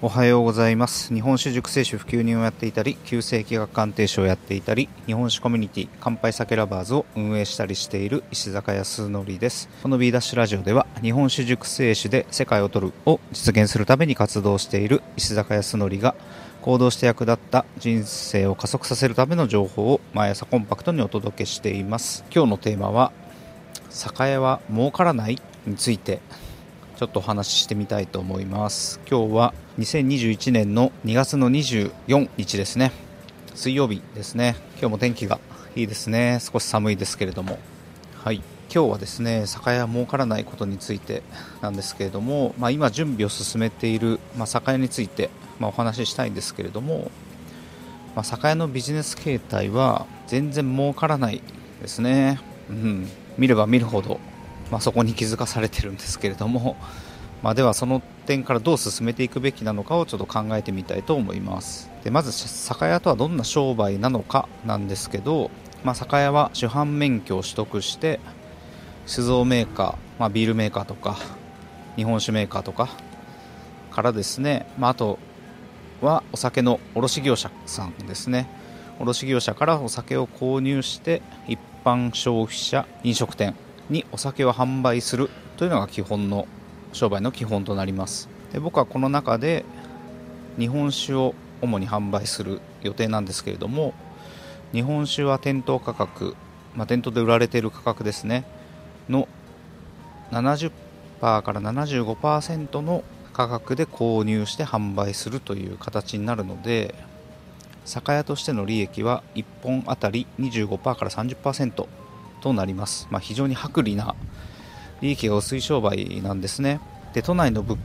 おはようございます。日本酒熟成酒普及人をやっていたり旧世紀学鑑定士をやっていたり日本酒コミュニティ乾杯酒ラバーズを運営したりしている石坂康則です。この B ダッシュラジオでは日本酒熟成酒で世界を取るを実現するために活動している石坂康則が行動して役立った人生を加速させるための情報を毎朝コンパクトにお届けしています。今日のテーマは酒屋は儲からないについて。ちょっとお話ししてみたいと思います。今日は2021年の2月の24日ですね。水曜日ですね。今日も天気がいいですね。少し寒いですけれども。はい。今日はですね酒屋儲からないことについてなんですけれども、まあ、今準備を進めている、まあ、酒屋について、まあ、お話ししたいんですけれども、ま酒屋のビジネス形態は全然儲からないですね、うん、見れば見るほどまあ、そこに気づかされてるんですけれども、まあ、ではその点からどう進めていくべきなのかをちょっと考えてみたいと思います。でまず酒屋とはどんな商売なのかなんですけど、まあ、酒屋は主犯免許を取得して酒造メーカー、まあ、ビールメーカーとか日本酒メーカーとかからですね、まあ、あとはお酒の卸業者さんですね。卸業者からお酒を購入して一般消費者飲食店にお酒を販売するというのが基本の商売の基本となります。で僕はこの中で日本酒を主に販売する予定なんですけれども日本酒は店頭価格、まあ、店頭で売られている価格ですね。の70%から75%の価格で購入して販売するという形になるので酒屋としての利益は1本あたり25%から30%となります、まあ、非常に薄利な利益が薄い商売なんですね。で都内の物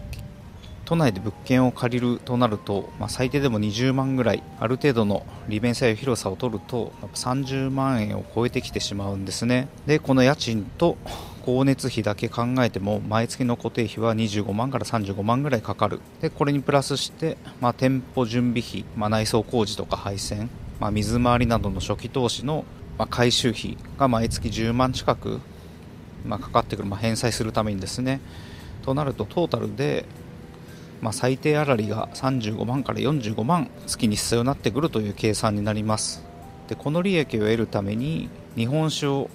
都内で物件を借りるとなると、まあ、最低でも20万ぐらいある程度の利便性や広さを取ると30万円を超えてきてしまうんですね。でこの家賃と光熱費だけ考えても毎月の固定費は25万から35万ぐらいかかる。でこれにプラスして、まあ、店舗準備費、まあ、内装工事とか配線、まあ、水回りなどの初期投資のまあ、回収費が毎月10万近く、まあ、かかってくる、まあ、返済するためにですね。となるとトータルで、まあ、最低あらりが35万から45万月に必要になってくるという計算になります。でこの利益を得るために日本酒を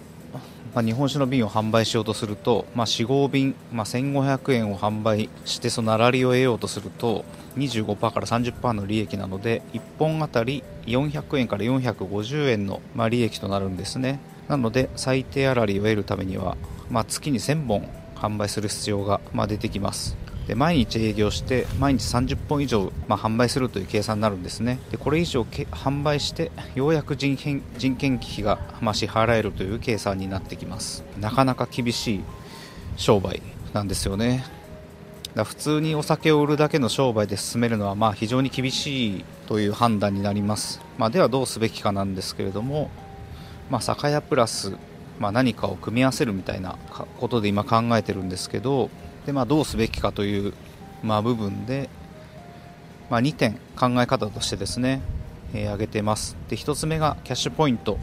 まあ、日本酒の瓶を販売しようとすると、まあ、4合瓶、まあ、1500円を販売してその粗利を得ようとすると25%から30%の利益なので1本あたり400円から450円の、まあ、利益となるんですね。なので最低粗利を得るためには、まあ、月に1000本販売する必要が、まあ、出てきます。で毎日営業して毎日30本以上、まあ、販売するという計算になるんですね。でこれ以上販売してようやく人件人件費が、ま、支払えるという計算になってきます。なかなか厳しい商売なんですよね。だ普通にお酒を売るだけの商売で進めるのはまあ非常に厳しいという判断になります、まあ、ではどうすべきかなんですけれども、まあ、酒屋プラス、まあ、何かを組み合わせるみたいなことで今考えてるんですけどで、まあ、どうすべきかという、まあ、部分で、まあ、2点考え方としてですね、えー、挙げてます。で1つ目がキャッシュポイント。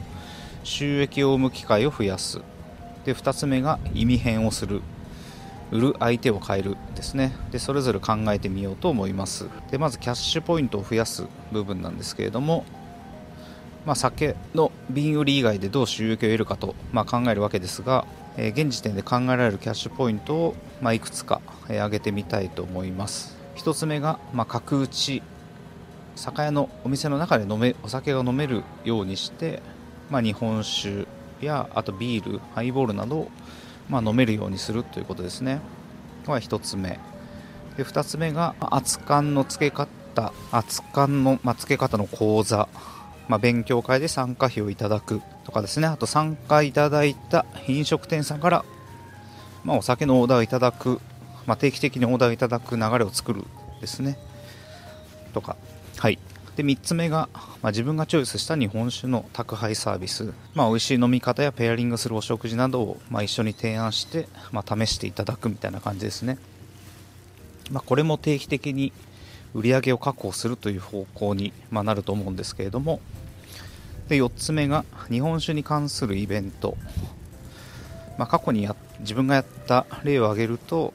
収益を生む機会を増やす。で2つ目が意味変をする。売る相手を変える。ですね。でそれぞれ考えてみようと思います。でまずキャッシュポイントを増やす。部分なんですけれども。まあ、酒の瓶売り以外でどう収益を得るかと、まあ、考えるわけですが、え、現時点で考えられるキャッシュポイントを、ま、いくつか、え、挙げてみたいと思います。1つ目が、ま、角打ち。酒屋のお店の中で飲めお酒が飲めるようにして、まあ、日本酒やあとビールハイボールなど、ま、飲めるようにするということですね。これは1つ目。で2つ目が熱燗の付け方熱燗の、まあ、付け方の講座。まあ、勉強会で参加費をいただくとかですね。あと参加いただいた飲食店さんから、まあ、お酒のオーダーをいただく、まあ、定期的にオーダーをいただく流れを作るですね。とか。はい。で3つ目が、ま、自分がチョイスした日本酒の宅配サービス、まあ、美味しい飲み方やペアリングするお食事などを、ま、一緒に提案して、ま、試していただくみたいな感じですね、ま、これも定期的に売り上げを確保するという方向に、ま、なると思うんですけれども。で4つ目が日本酒に関するイベント、まあ、過去にや自分がやった例を挙げると、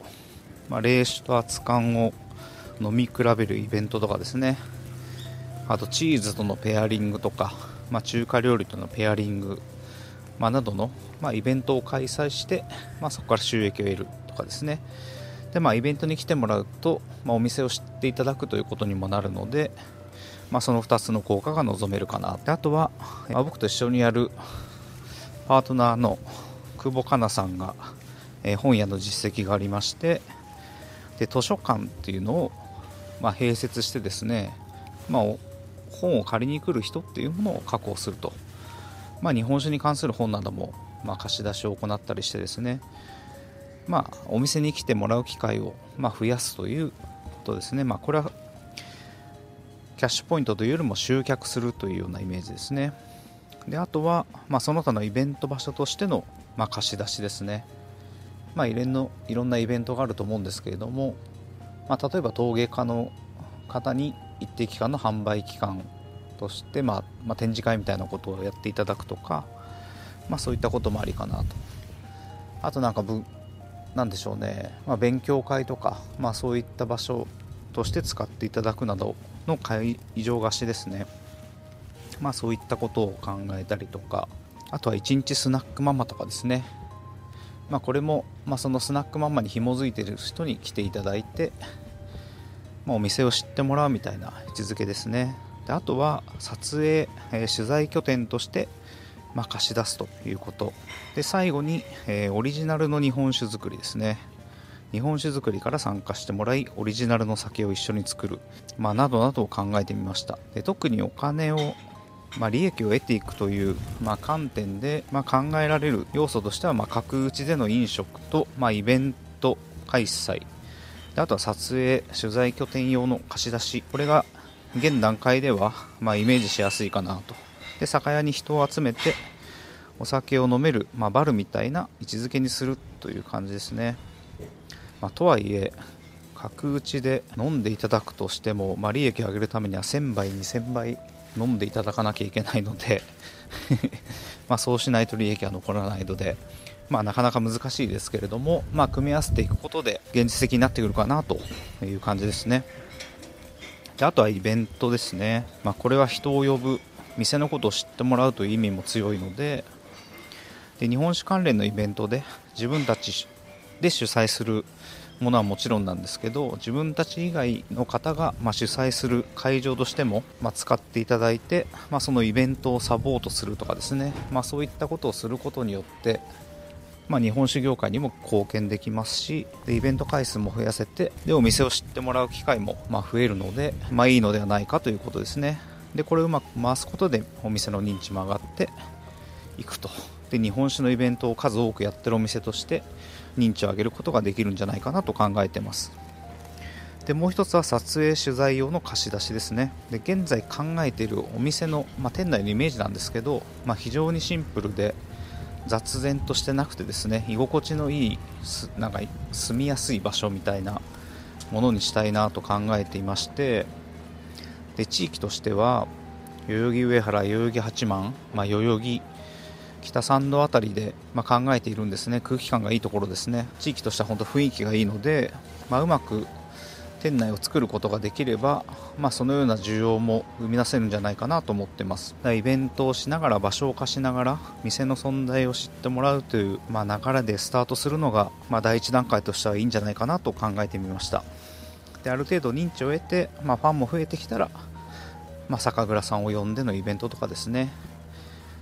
まあ、冷酒と熱燗を飲み比べるイベントとかですね。あとチーズとのペアリングとか、まあ、中華料理とのペアリング、まあ、などの、ま、イベントを開催して、ま、そこから収益を得るとかですね。で、まあ、イベントに来てもらうと、まあ、お店を知っていただくということにもなるので、まあ、その2つの効果が望めるかな。であとは、まあ、僕と一緒にやるパートナーの久保香奈さんが、えー、本屋の実績がありましてで図書館っていうのを、まあ、併設してですね、まあ、本を借りに来る人っていうものを確保すると、まあ、日本酒に関する本なども、まあ、貸し出しを行ったりしてですね、まあ、お店に来てもらう機会を、ま、増やすということですね、まあ、これはキャッシュポイントというよりも集客するというようなイメージですね。であとは、まあ、その他のイベント場所としての、ま、貸し出しですね。まあ、いろんのいろんなイベントがあると思うんですけれども、まあ、例えば陶芸家の方に一定期間の販売期間として、まあ、まあ、展示会みたいなことをやっていただくとか、まあ、そういったこともありかなと。あとなんかぶなんでしょうね、まあ、勉強会とか、まあ、そういった場所として使っていただくなどの会場貸しですね、まあ、そういったことを考えたりとかあとは一日スナックママとかですね。まあ、これも、まあ、そのスナックママに紐づいてる人に来ていただいて、まあ、お店を知ってもらうみたいな位置づけですね。であとは撮影、えー、取材拠点として、まあ、貸し出すということ。で最後に、えー、オリジナルの日本酒造りですね。日本酒造りから参加してもらいオリジナルの酒を一緒に作る、まあ、などなどを考えてみました。で特にお金をまあ、利益を得ていくという、まあ、観点で、ま、考えられる要素としては、ま、角打ちでの飲食と、ま、イベント開催。であとは撮影取材拠点用の貸し出し。これが現段階では、ま、イメージしやすいかなと。で酒屋に人を集めてお酒を飲める、まあ、バルみたいな位置づけにするという感じですね、まあ、とはいえ角打ちで飲んでいただくとしても、まあ、利益を上げるためには1000倍2000倍飲んでいただかなきゃいけないので まそうしないと利益は残らないので、まあ、なかなか難しいですけれども、まあ、組み合わせていくことで現実的になってくるかなという感じですね。であとはイベントですね、まあ、これは人を呼ぶ店のことを知ってもらうという意味も強いのでで日本酒関連のイベントで自分たちで主催するものはもちろんなんですけど自分たち以外の方が、まあ主催する会場としても、まあ使っていただいて、まあ、そのイベントをサポートするとかですね、まあ、そういったことをすることによってまあ、日本酒業界にも貢献できますしでイベント回数も増やせてでお店を知ってもらう機会もま増えるので、まあ、いいのではないかということですね。でこれをうまく回すことでお店の認知も上がっていくと。で日本酒のイベントを数多くやってるお店として認知を上げることができるんじゃないかなと考えてます。でもう一つは撮影取材用の貸し出しですね。で現在考えているお店の、まあ、店内のイメージなんですけど、まあ、非常にシンプルで雑然としてなくてですね居心地のいいなんか住みやすい場所みたいなものにしたいなと考えていましてで地域としては代々木上原代々木八幡、まあ、代々木北参道辺りで、まあ、考えているんですね。空気感がいいところですね。地域としては本当雰囲気がいいので、まあ、うまく店内を作ることができれば、まあ、そのような需要も生み出せるんじゃないかなと思ってます。イベントをしながら場所を貸しながら店の存在を知ってもらうという、まあ、流れでスタートするのが、まあ、第一段階としてはいいんじゃないかなと考えてみました。である程度認知を得て、まあ、ファンも増えてきたら、まあ、酒蔵さんを呼んでのイベントとかですね。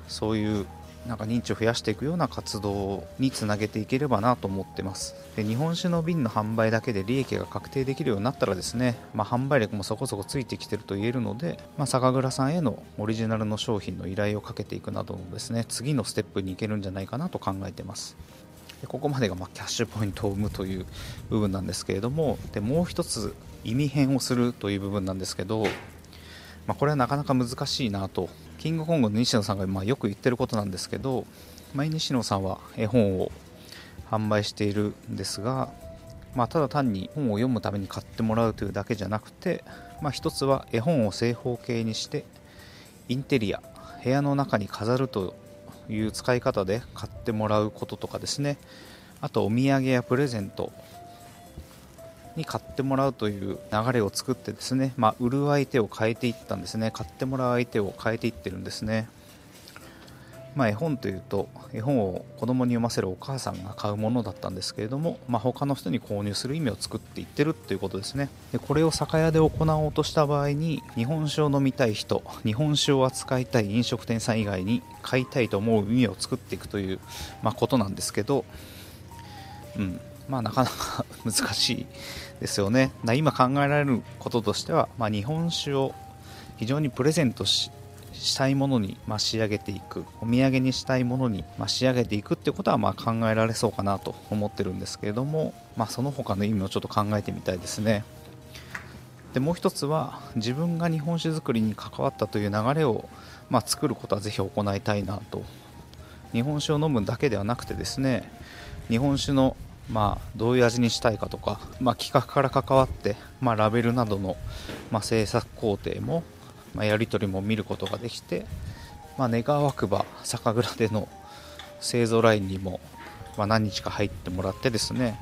そういうなんか認知を増やしていくような活動につなげていければなと思ってます。で日本酒の瓶の販売だけで利益が確定できるようになったらですね、まあ、販売力もそこそこついてきてると言えるので、まあ、酒蔵さんへのオリジナルの商品の依頼をかけていくなどのですね次のステップに行けるんじゃないかなと考えてます。でここまでがまキャッシュポイントを生むという部分なんですけれどもでもう一つ意味変をするという部分なんですけど、まあ、これはなかなか難しいなと。キングコングの西野さんがまよく言ってることなんですけど、まあ、西野さんは絵本を販売しているんですが、まあ、ただ単に本を読むために買ってもらうというだけじゃなくて、まあ、一つは絵本を正方形にしてインテリア部屋の中に飾るという使い方で買ってもらうこととかですね。あとお土産やプレゼントに買ってもらうという流れを作ってですね、まあ、売る相手を変えていったんですね。買ってもらう相手を変えていってるんですね。まあ、絵本というと絵本を子供に読ませるお母さんが買うものだったんですけれども、まあ、他の人に購入する意味を作っていってるっていうことですね。でこれを酒屋で行おうとした場合に日本酒を飲みたい人日本酒を扱いたい飲食店さん以外に買いたいと思う意味を作っていくという、まあ、ことなんですけど、うんまあ、なかなか 難しいですよね。今考えられることとしては、まあ、日本酒を非常にプレゼントししたいものに、ま仕上げていくお土産にしたいものに、ま仕上げていくってことはま考えられそうかなと思ってるんですけれども、まあ、その他の意味をちょっと考えてみたいですね。でもう一つは自分が日本酒造りに関わったという流れを、まあ、作ることはぜひ行いたいなと。日本酒を飲むだけではなくてですね日本酒のまあ、どういう味にしたいかとか、まあ、企画から関わって、ま、ラベルなどの、まあ、制作工程もまあ、やり取りも見ることができて、まあ、願わくば酒蔵での製造ラインにも、まあ、何日か入ってもらってですね。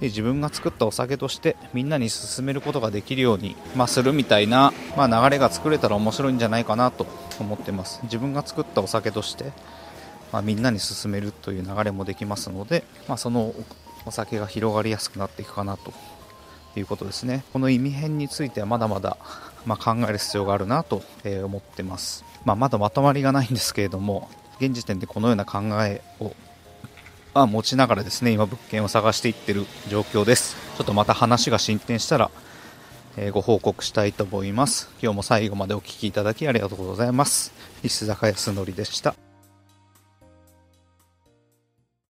で自分が作ったお酒としてみんなに勧めることができるように、まあ、するみたいな、まあ、流れが作れたら面白いんじゃないかなと思ってます。自分が作ったお酒として、まあ、みんなに勧めるという流れもできますので、まあ、そのお酒が広がりやすくなっていくかなということですね。この意味変についてはまだまだまあ、考える必要があるなと思ってます、まあ、まだまとまりがないんですけれども現時点でこのような考えをは持ちながらですね今物件を探していってる状況です。ちょっとまた話が進展したら、えご報告したいと思います。今日も最後までお聴きいただきありがとうございます。石坂康則でした。